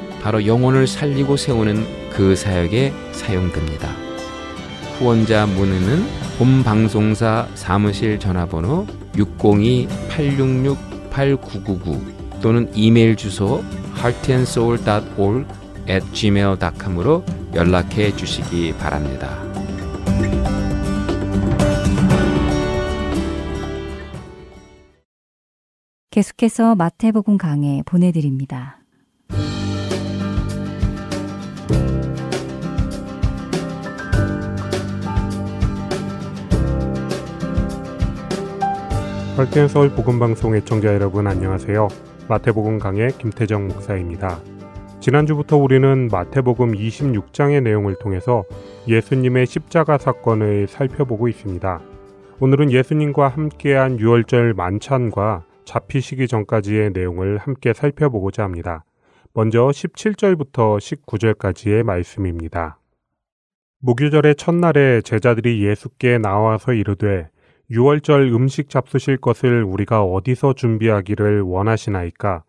바로 영혼을 살리고 세우는 그 사역에 사용됩니다. 후원자 문의는 본 방송사 사무실 전화번호 602-866-8999 또는 이메일 주소 heartandsoul.org at gmail.com으로 연락해 주시기 바랍니다. 계속해서 마태복음 강해 보내드립니다. 할텐 서울 복음 방송 애청자 여러분 안녕하세요. 마태복음 강의 김태정 목사입니다. 지난주부터 우리는 마태복음 26장의 내용을 통해서 예수님의 십자가 사건을 살펴보고 있습니다. 오늘은 예수님과 함께한 유월절 만찬과 잡히시기 전까지의 내용을 함께 살펴보고자 합니다. 먼저 17절부터 19절까지의 말씀입니다. 무교절의 첫날에 제자들이 예수께 나와서 이르되 유월절 음식 잡수실 것을 우리가 어디서 준비하기를 원하시나이까?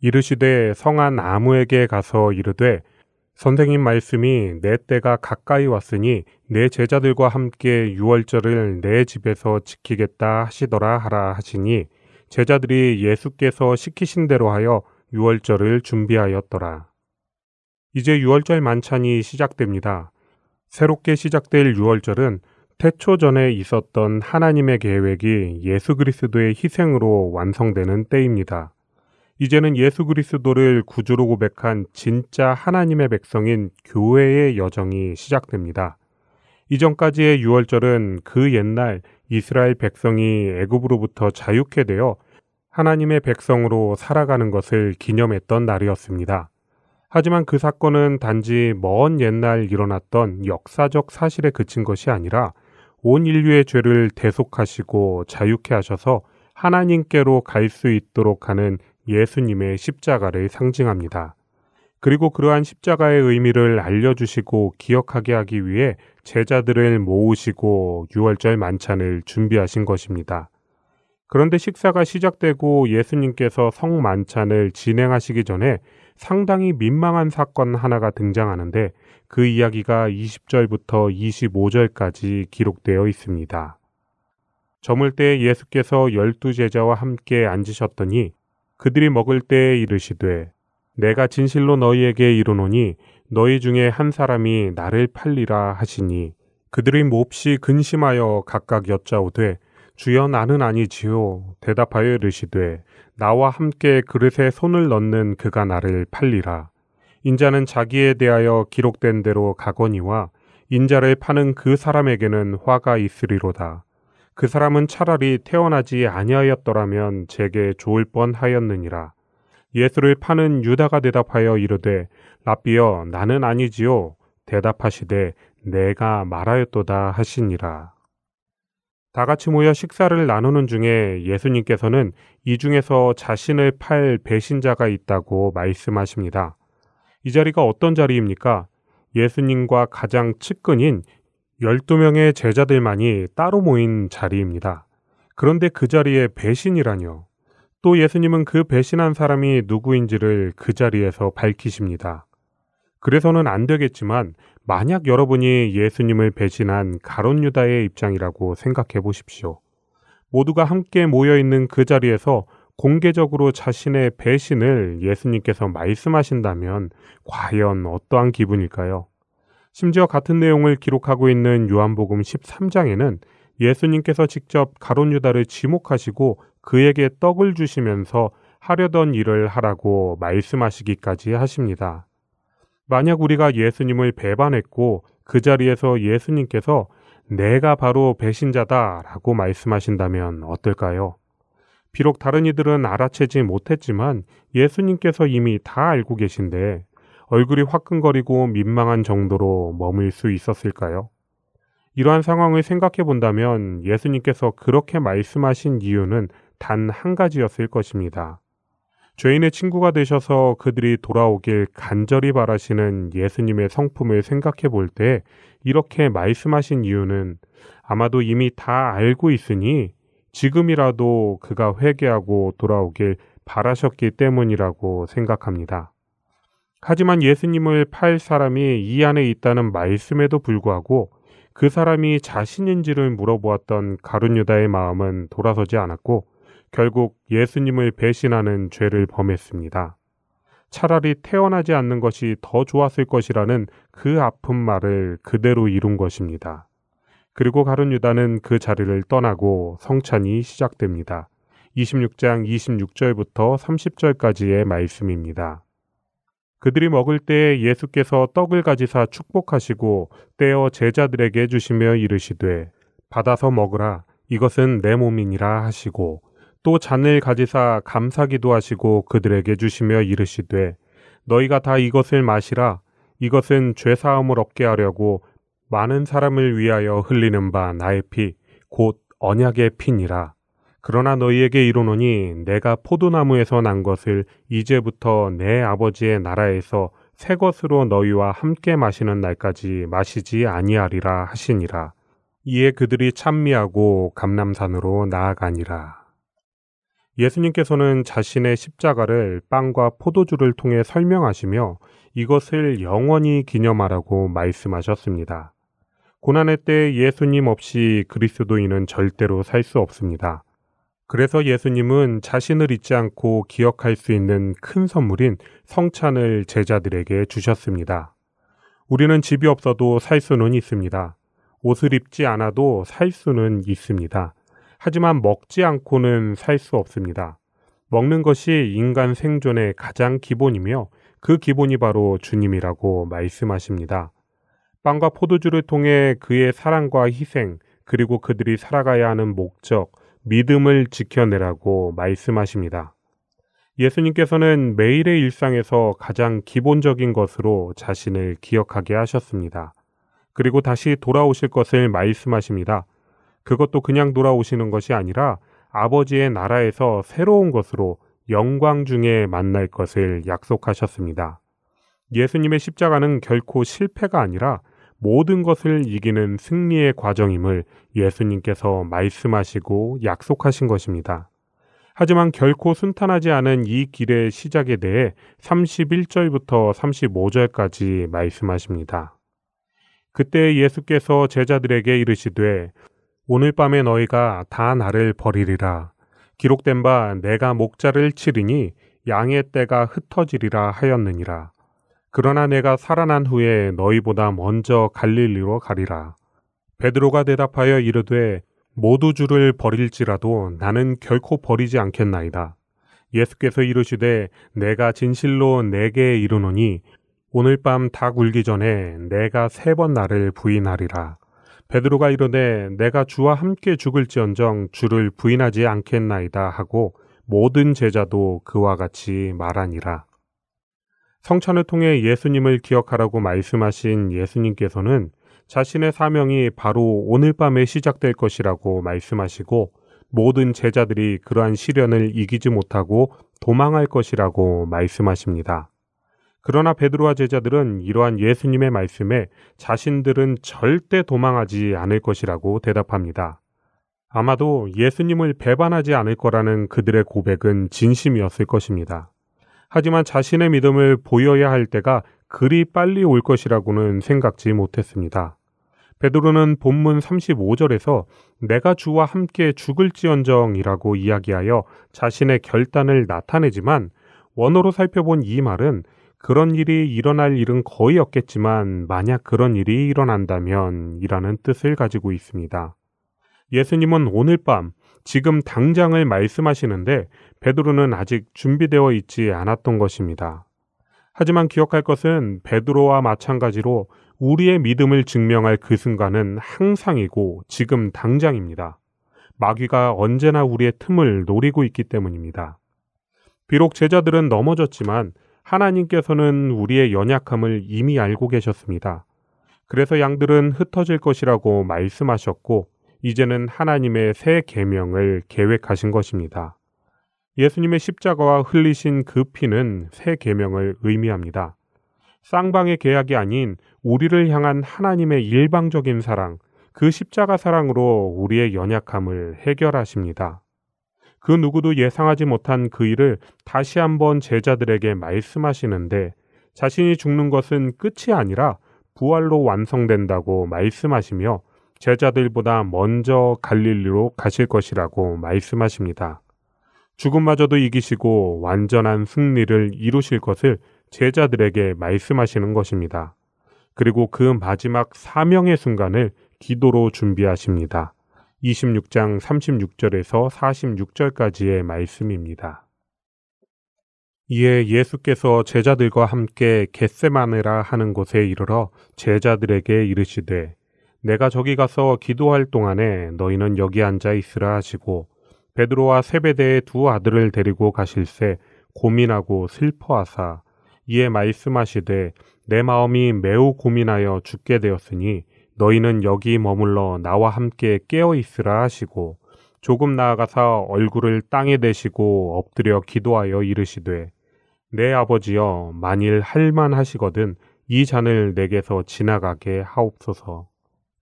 이르시되 성한 아무에게 가서 이르되 선생님 말씀이 내 때가 가까이 왔으니 내 제자들과 함께 유월절을 내 집에서 지키겠다 하시더라 하라 하시니 제자들이 예수께서 시키신 대로 하여 유월절을 준비하였더라. 이제 유월절 만찬이 시작됩니다. 새롭게 시작될 유월절은 태초 전에 있었던 하나님의 계획이 예수 그리스도의 희생으로 완성되는 때입니다. 이제는 예수 그리스도를 구주로 고백한 진짜 하나님의 백성인 교회의 여정이 시작됩니다. 이전까지의 유월절은 그 옛날 이스라엘 백성이 애굽으로부터 자유케 되어 하나님의 백성으로 살아가는 것을 기념했던 날이었습니다. 하지만 그 사건은 단지 먼 옛날 일어났던 역사적 사실에 그친 것이 아니라 온 인류의 죄를 대속하시고 자유케 하셔서 하나님께로 갈 수 있도록 하는 예수님의 십자가를 상징합니다. 그리고 그러한 십자가의 의미를 알려주시고 기억하게 하기 위해 제자들을 모으시고 유월절 만찬을 준비하신 것입니다. 그런데 식사가 시작되고 예수님께서 성만찬을 진행하시기 전에 상당히 민망한 사건 하나가 등장하는데 그 이야기가 20절부터 25절까지 기록되어 있습니다. 저물 때 예수께서 열두 제자와 함께 앉으셨더니 그들이 먹을 때에 이르시되 내가 진실로 너희에게 이르노니 너희 중에 한 사람이 나를 팔리라 하시니 그들이 몹시 근심하여 각각 여짜오되 주여 나는 아니지요 대답하여 이르시되 나와 함께 그릇에 손을 넣는 그가 나를 팔리라 인자는 자기에 대하여 기록된 대로 가거니와 인자를 파는 그 사람에게는 화가 있으리로다. 그 사람은 차라리 태어나지 아니하였더라면 제게 좋을 뻔하였느니라. 예수를 파는 유다가 대답하여 이르되 라비여 나는 아니지요. 대답하시되 내가 말하였도다 하시니라. 다 같이 모여 식사를 나누는 중에 예수님께서는 이 중에서 자신을 팔 배신자가 있다고 말씀하십니다. 이 자리가 어떤 자리입니까? 예수님과 가장 측근인 12명의 제자들만이 따로 모인 자리입니다. 그런데 그 자리에 배신이라뇨. 또 예수님은 그 배신한 사람이 누구인지를 그 자리에서 밝히십니다. 그래서는 안 되겠지만 만약 여러분이 예수님을 배신한 가론 유다의 입장이라고 생각해 보십시오. 모두가 함께 모여 있는 그 자리에서 공개적으로 자신의 배신을 예수님께서 말씀하신다면 과연 어떠한 기분일까요? 심지어 같은 내용을 기록하고 있는 요한복음 13장에는 예수님께서 직접 가론 유다를 지목하시고 그에게 떡을 주시면서 하려던 일을 하라고 말씀하시기까지 하십니다. 만약 우리가 예수님을 배반했고 그 자리에서 예수님께서 내가 바로 배신자다 라고 말씀하신다면 어떨까요? 비록 다른 이들은 알아채지 못했지만 예수님께서 이미 다 알고 계신데 얼굴이 화끈거리고 민망한 정도로 머물 수 있었을까요? 이러한 상황을 생각해 본다면 예수님께서 그렇게 말씀하신 이유는 단 한 가지였을 것입니다. 죄인의 친구가 되셔서 그들이 돌아오길 간절히 바라시는 예수님의 성품을 생각해 볼 때 이렇게 말씀하신 이유는 아마도 이미 다 알고 있으니 지금이라도 그가 회개하고 돌아오길 바라셨기 때문이라고 생각합니다. 하지만 예수님을 팔 사람이 이 안에 있다는 말씀에도 불구하고 그 사람이 자신인지를 물어보았던 가룟유다의 마음은 돌아서지 않았고 결국 예수님을 배신하는 죄를 범했습니다. 차라리 태어나지 않는 것이 더 좋았을 것이라는 그 아픈 말을 그대로 이룬 것입니다. 그리고 가룟 유다는 그 자리를 떠나고 성찬이 시작됩니다. 26장 26절부터 30절까지의 말씀입니다. 그들이 먹을 때 예수께서 떡을 가지사 축복하시고 떼어 제자들에게 주시며 이르시되 받아서 먹으라 이것은 내 몸이니라 하시고 또 잔을 가지사 감사기도 하시고 그들에게 주시며 이르시되 너희가 다 이것을 마시라 이것은 죄 사함을 얻게 하려고 많은 사람을 위하여 흘리는 바 나의 피 곧 언약의 피니라. 그러나 너희에게 이르노니 내가 포도나무에서 난 것을 이제부터 내 아버지의 나라에서 새 것으로 너희와 함께 마시는 날까지 마시지 아니하리라 하시니라. 이에 그들이 찬미하고 감남산으로 나아가니라. 예수님께서는 자신의 십자가를 빵과 포도주를 통해 설명하시며 이것을 영원히 기념하라고 말씀하셨습니다. 고난의 때 예수님 없이 그리스도인은 절대로 살 수 없습니다. 그래서 예수님은 자신을 잊지 않고 기억할 수 있는 큰 선물인 성찬을 제자들에게 주셨습니다. 우리는 집이 없어도 살 수는 있습니다. 옷을 입지 않아도 살 수는 있습니다. 하지만 먹지 않고는 살 수 없습니다. 먹는 것이 인간 생존의 가장 기본이며 그 기본이 바로 주님이라고 말씀하십니다. 빵과 포도주를 통해 그의 사랑과 희생, 그리고 그들이 살아가야 하는 목적, 믿음을 지켜내라고 말씀하십니다. 예수님께서는 매일의 일상에서 가장 기본적인 것으로 자신을 기억하게 하셨습니다. 그리고 다시 돌아오실 것을 말씀하십니다. 그것도 그냥 돌아오시는 것이 아니라 아버지의 나라에서 새로운 것으로 영광 중에 만날 것을 약속하셨습니다. 예수님의 십자가는 결코 실패가 아니라 모든 것을 이기는 승리의 과정임을 예수님께서 말씀하시고 약속하신 것입니다. 하지만 결코 순탄하지 않은 이 길의 시작에 대해 31절부터 35절까지 말씀하십니다. 그때 예수께서 제자들에게 이르시되 오늘 밤에 너희가 다 나를 버리리라. 기록된 바 내가 목자를 치리니 양의 떼가 흩어지리라 하였느니라. 그러나 내가 살아난 후에 너희보다 먼저 갈릴리로 가리라. 베드로가 대답하여 이르되 모두 주를 버릴지라도 나는 결코 버리지 않겠나이다. 예수께서 이르시되 내가 진실로 내게 이르노니 오늘 밤 닭 울기 전에 내가 세 번 나를 부인하리라. 베드로가 이르되 내가 주와 함께 죽을지언정 주를 부인하지 않겠나이다 하고 모든 제자도 그와 같이 말하니라. 성찬을 통해 예수님을 기억하라고 말씀하신 예수님께서는 자신의 사명이 바로 오늘 밤에 시작될 것이라고 말씀하시고 모든 제자들이 그러한 시련을 이기지 못하고 도망할 것이라고 말씀하십니다. 그러나 베드로와 제자들은 이러한 예수님의 말씀에 자신들은 절대 도망하지 않을 것이라고 대답합니다. 아마도 예수님을 배반하지 않을 거라는 그들의 고백은 진심이었을 것입니다. 하지만 자신의 믿음을 보여야 할 때가 그리 빨리 올 것이라고는 생각지 못했습니다. 베드로는 본문 35절에서 내가 주와 함께 죽을지언정이라고 이야기하여 자신의 결단을 나타내지만 원어로 살펴본 이 말은 그런 일이 일어날 일은 거의 없겠지만 만약 그런 일이 일어난다면 이라는 뜻을 가지고 있습니다. 예수님은 오늘 밤 지금 당장을 말씀하시는데 베드로는 아직 준비되어 있지 않았던 것입니다. 하지만 기억할 것은 베드로와 마찬가지로 우리의 믿음을 증명할 그 순간은 항상이고 지금 당장입니다. 마귀가 언제나 우리의 틈을 노리고 있기 때문입니다. 비록 제자들은 넘어졌지만 하나님께서는 우리의 연약함을 이미 알고 계셨습니다. 그래서 양들은 흩어질 것이라고 말씀하셨고 이제는 하나님의 새 계명을 계획하신 것입니다. 예수님의 십자가와 흘리신 그 피는 새 계명을 의미합니다. 쌍방의 계약이 아닌 우리를 향한 하나님의 일방적인 사랑, 그 십자가 사랑으로 우리의 연약함을 해결하십니다. 그 누구도 예상하지 못한 그 일을 다시 한번 제자들에게 말씀하시는데 자신이 죽는 것은 끝이 아니라 부활로 완성된다고 말씀하시며 제자들보다 먼저 갈릴리로 가실 것이라고 말씀하십니다. 죽음마저도 이기시고 완전한 승리를 이루실 것을 제자들에게 말씀하시는 것입니다. 그리고 그 마지막 사명의 순간을 기도로 준비하십니다. 26장 36절에서 46절까지의 말씀입니다. 이에 예수께서 제자들과 함께 겟세마네라 하는 곳에 이르러 제자들에게 이르시되 내가 저기 가서 기도할 동안에 너희는 여기 앉아 있으라 하시고 베드로와 세베대의 두 아들을 데리고 가실새 고민하고 슬퍼하사 이에 말씀하시되 내 마음이 매우 고민하여 죽게 되었으니 너희는 여기 머물러 나와 함께 깨어 있으라 하시고 조금 나아가사 얼굴을 땅에 대시고 엎드려 기도하여 이르시되 내 아버지여 만일 할만 하시거든 이 잔을 내게서 지나가게 하옵소서.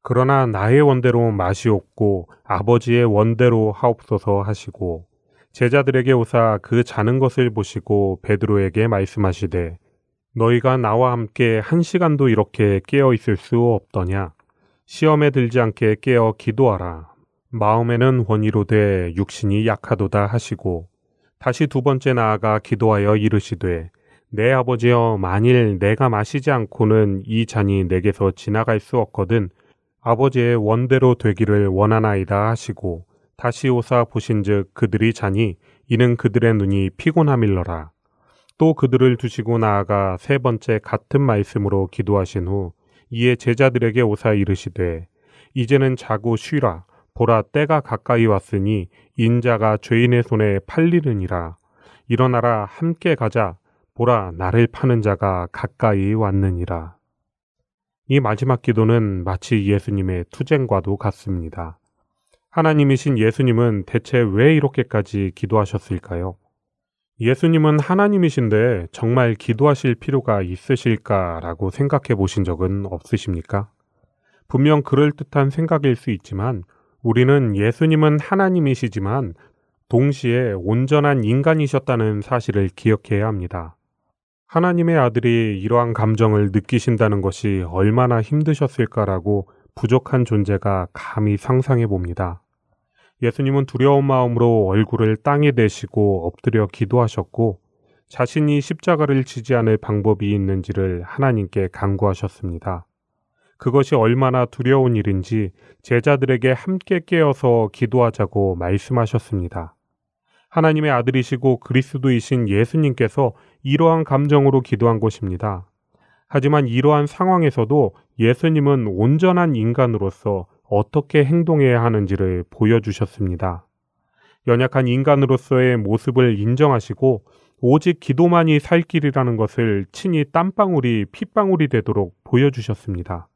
그러나 나의 원대로 마시옵고 아버지의 원대로 하옵소서 하시고 제자들에게 오사 그 자는 것을 보시고 베드로에게 말씀하시되 너희가 나와 함께 한 시간도 이렇게 깨어 있을 수 없더냐? 시험에 들지 않게 깨어 기도하라. 마음에는 원이로되 육신이 약하도다 하시고 다시 두 번째 나아가 기도하여 이르시되 내 아버지여 만일 내가 마시지 않고는 이 잔이 내게서 지나갈 수 없거든 아버지의 원대로 되기를 원하나이다 하시고 다시 오사 보신즉 그들이 자니 이는 그들의 눈이 피곤함일러라. 또 그들을 두시고 나아가 세 번째 같은 말씀으로 기도하신 후 이에 제자들에게 오사 이르시되 이제는 자고 쉬라. 보라 때가 가까이 왔으니 인자가 죄인의 손에 팔리느니라. 일어나라 함께 가자. 보라 나를 파는 자가 가까이 왔느니라 이 마지막 기도는 마치 예수님의 투쟁과도 같습니다. 하나님이신 예수님은 대체 왜 이렇게까지 기도하셨을까요? 예수님은 하나님이신데 정말 기도하실 필요가 있으실까라고 생각해 보신 적은 없으십니까? 분명 그럴듯한 생각일 수 있지만 우리는 예수님은 하나님이시지만 동시에 온전한 인간이셨다는 사실을 기억해야 합니다. 하나님의 아들이 이러한 감정을 느끼신다는 것이 얼마나 힘드셨을까라고 부족한 존재가 감히 상상해 봅니다. 예수님은 두려운 마음으로 얼굴을 땅에 대시고 엎드려 기도하셨고 자신이 십자가를 지지 않을 방법이 있는지를 하나님께 간구하셨습니다. 그것이 얼마나 두려운 일인지 제자들에게 함께 깨어서 기도하자고 말씀하셨습니다. 하나님의 아들이시고 그리스도이신 예수님께서 이러한 감정으로 기도한 것입니다. 하지만 이러한 상황에서도 예수님은 온전한 인간으로서 어떻게 행동해야 하는지를 보여주셨습니다. 연약한 인간으로서의 모습을 인정하시고 오직 기도만이 살 길이라는 것을 친히 땀방울이 핏방울이 되도록 보여주셨습니다.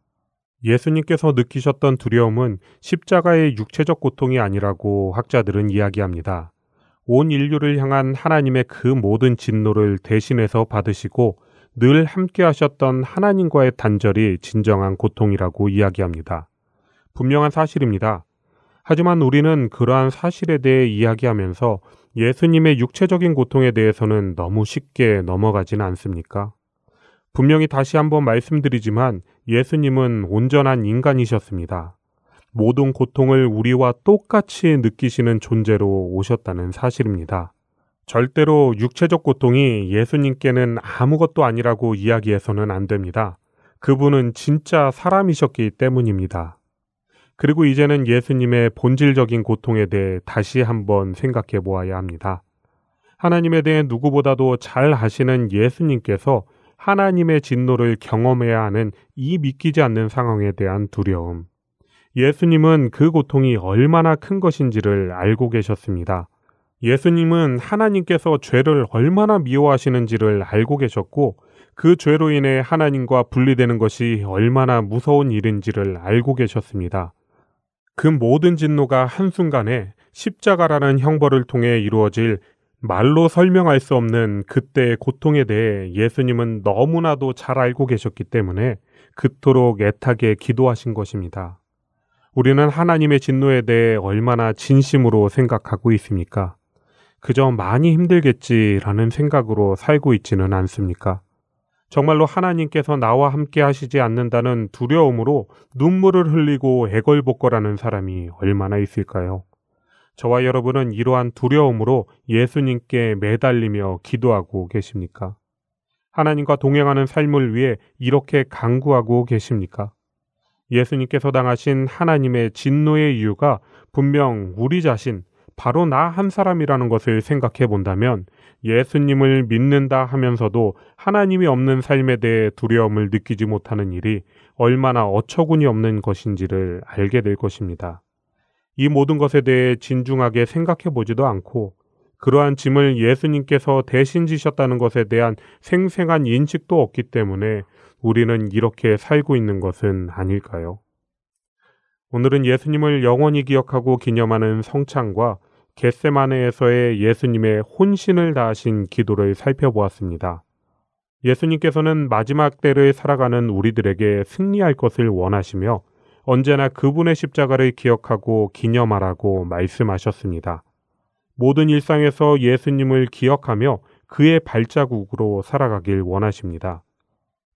예수님께서 느끼셨던 두려움은 십자가의 육체적 고통이 아니라고 학자들은 이야기합니다. 온 인류를 향한 하나님의 그 모든 진노를 대신해서 받으시고 늘 함께 하셨던 하나님과의 단절이 진정한 고통이라고 이야기합니다. 분명한 사실입니다. 하지만 우리는 그러한 사실에 대해 이야기하면서 예수님의 육체적인 고통에 대해서는 너무 쉽게 넘어가진 않습니까? 분명히 다시 한번 말씀드리지만 예수님은 온전한 인간이셨습니다. 모든 고통을 우리와 똑같이 느끼시는 존재로 오셨다는 사실입니다. 절대로 육체적 고통이 예수님께는 아무것도 아니라고 이야기해서는 안 됩니다. 그분은 진짜 사람이셨기 때문입니다. 그리고 이제는 예수님의 본질적인 고통에 대해 다시 한번 생각해 보아야 합니다. 하나님에 대해 누구보다도 잘 아시는 예수님께서 하나님의 진노를 경험해야 하는 이 믿기지 않는 상황에 대한 두려움. 예수님은 그 고통이 얼마나 큰 것인지를 알고 계셨습니다. 예수님은 하나님께서 죄를 얼마나 미워하시는지를 알고 계셨고 그 죄로 인해 하나님과 분리되는 것이 얼마나 무서운 일인지를 알고 계셨습니다. 그 모든 진노가 한순간에 십자가라는 형벌을 통해 이루어질 말로 설명할 수 없는 그때의 고통에 대해 예수님은 너무나도 잘 알고 계셨기 때문에 그토록 애타게 기도하신 것입니다. 우리는 하나님의 진노에 대해 얼마나 진심으로 생각하고 있습니까? 그저 많이 힘들겠지라는 생각으로 살고 있지는 않습니까? 정말로 하나님께서 나와 함께 하시지 않는다는 두려움으로 눈물을 흘리고 애걸복걸하는 사람이 얼마나 있을까요? 저와 여러분은 이러한 두려움으로 예수님께 매달리며 기도하고 계십니까? 하나님과 동행하는 삶을 위해 이렇게 강구하고 계십니까? 예수님께서 당하신 하나님의 진노의 이유가 분명 우리 자신, 바로 나 한 사람이라는 것을 생각해 본다면 예수님을 믿는다 하면서도 하나님이 없는 삶에 대해 두려움을 느끼지 못하는 일이 얼마나 어처구니 없는 것인지를 알게 될 것입니다. 이 모든 것에 대해 진중하게 생각해 보지도 않고 그러한 짐을 예수님께서 대신 지셨다는 것에 대한 생생한 인식도 없기 때문에 우리는 이렇게 살고 있는 것은 아닐까요? 오늘은 예수님을 영원히 기억하고 기념하는 성찬과 겟세마네에서의 예수님의 혼신을 다하신 기도를 살펴보았습니다. 예수님께서는 마지막 때를 살아가는 우리들에게 승리할 것을 원하시며 언제나 그분의 십자가를 기억하고 기념하라고 말씀하셨습니다. 모든 일상에서 예수님을 기억하며 그의 발자국으로 살아가길 원하십니다.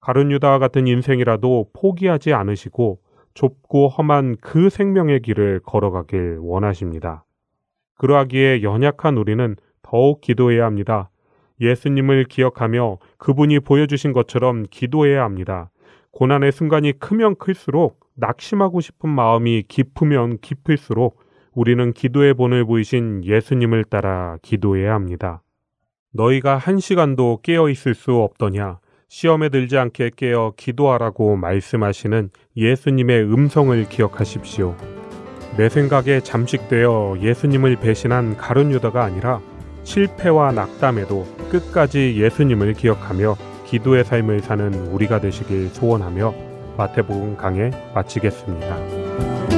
가룟 유다와 같은 인생이라도 포기하지 않으시고 좁고 험한 그 생명의 길을 걸어가길 원하십니다. 그러하기에 연약한 우리는 더욱 기도해야 합니다. 예수님을 기억하며 그분이 보여주신 것처럼 기도해야 합니다. 고난의 순간이 크면 클수록 낙심하고 싶은 마음이 깊으면 깊을수록 우리는 기도의 본을 보이신 예수님을 따라 기도해야 합니다. 너희가 한 시간도 깨어 있을 수 없더냐? 시험에 들지 않게 깨어 기도하라고 말씀하시는 예수님의 음성을 기억하십시오. 내 생각에 잠식되어 예수님을 배신한 가룟 유다가 아니라 실패와 낙담에도 끝까지 예수님을 기억하며 기도의 삶을 사는 우리가 되시길 소원하며 마태복음 강해 마치겠습니다.